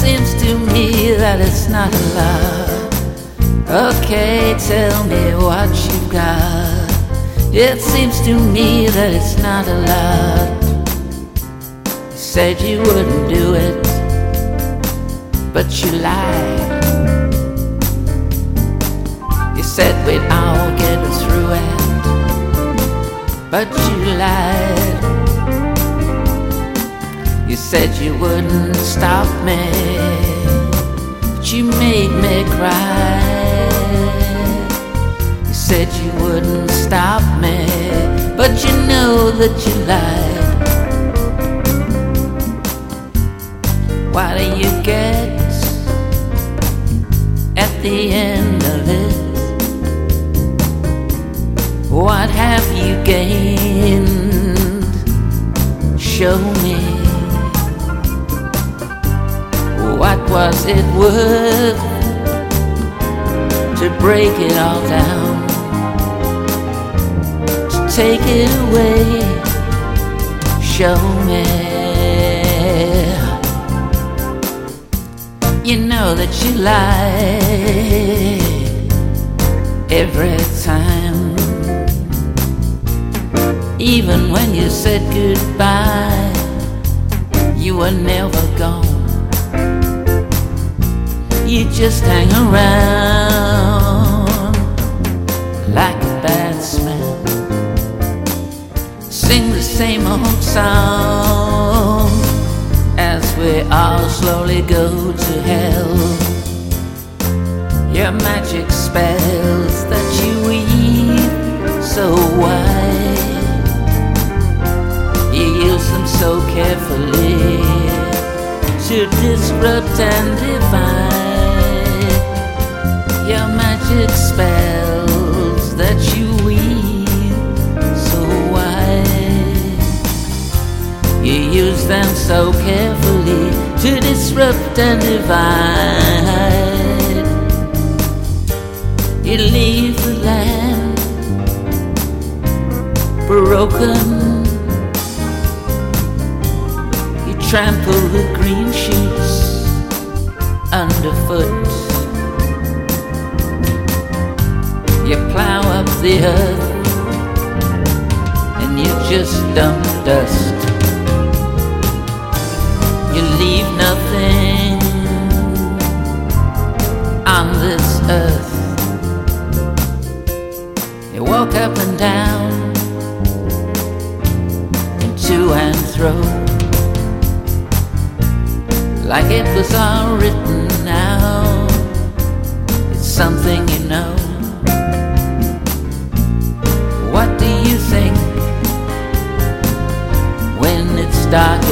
seems to me that it's not a lot. Okay, tell me what you've got. It seems to me that it's not a lot. You said you wouldn't do it, but you lied. You said we'd all get through it, but you lied. Said you wouldn't stop me, but you made me cry. You said you wouldn't stop me, but you know that you lied. What do you get at the end of it? What have you gained? Show me. Was it worth to break it all down? To take it away? Show me. You know that you lie every time. Even when you said goodbye, you were never gone. You just hang around like a bad smell. Sing the same old song as we all slowly go to hell. Your magic spells that you weave so wide. You use them so carefully to disrupt and divide. So carefully to disrupt and divide. You leave the land broken. You trample the green shoots underfoot. You plow up the earth and you just dump dust. Was all written now. It's something you know. What do you think when it's dark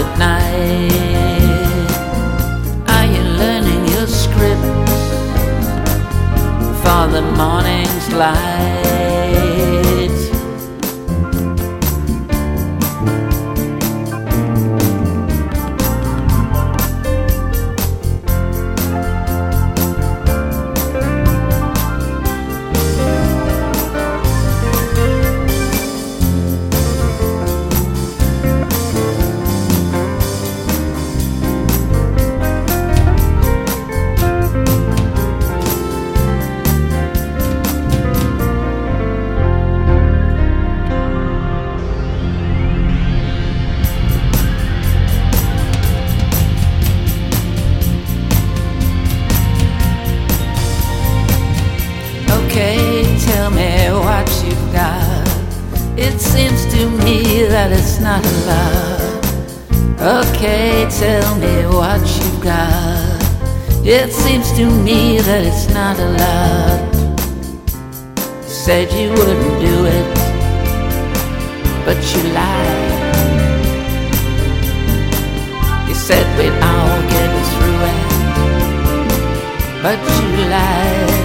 that it's not a lot. Okay, tell me what you've got. It seems to me that it's not a lot. You said you wouldn't do it, but you lied. You said we'd all get through it, but you lied.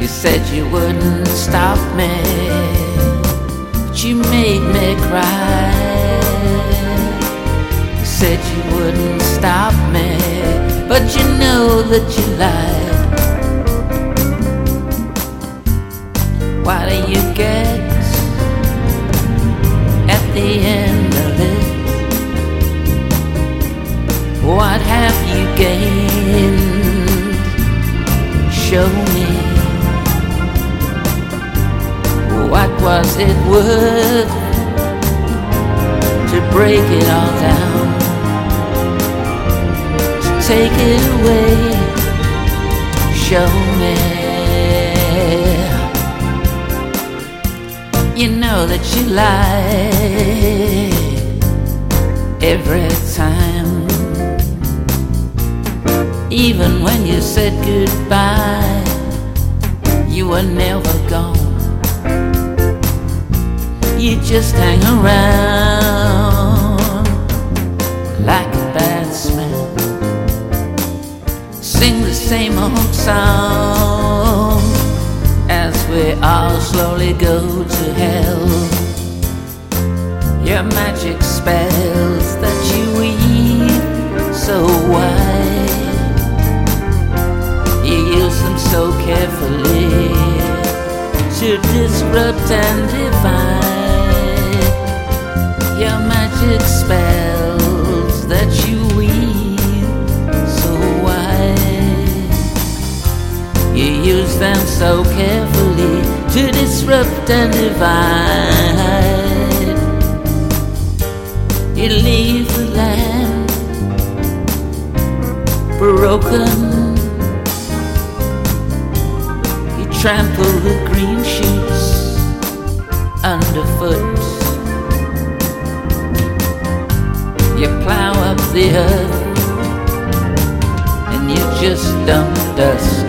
You said you wouldn't stop me, you made me cry. You said you wouldn't stop me, but you know that you lied. Why do you get break it all down, take it away. Show me. You know that you lie every time. Even when you said goodbye, you were never gone. You just hang around same old song as we all slowly go to hell. Your magic spells that you weave so wide. You use them so carefully to disrupt and them so carefully to disrupt and divide. You leave the land broken. You trample the green shoots underfoot. You plow up the earth and you just dump dust.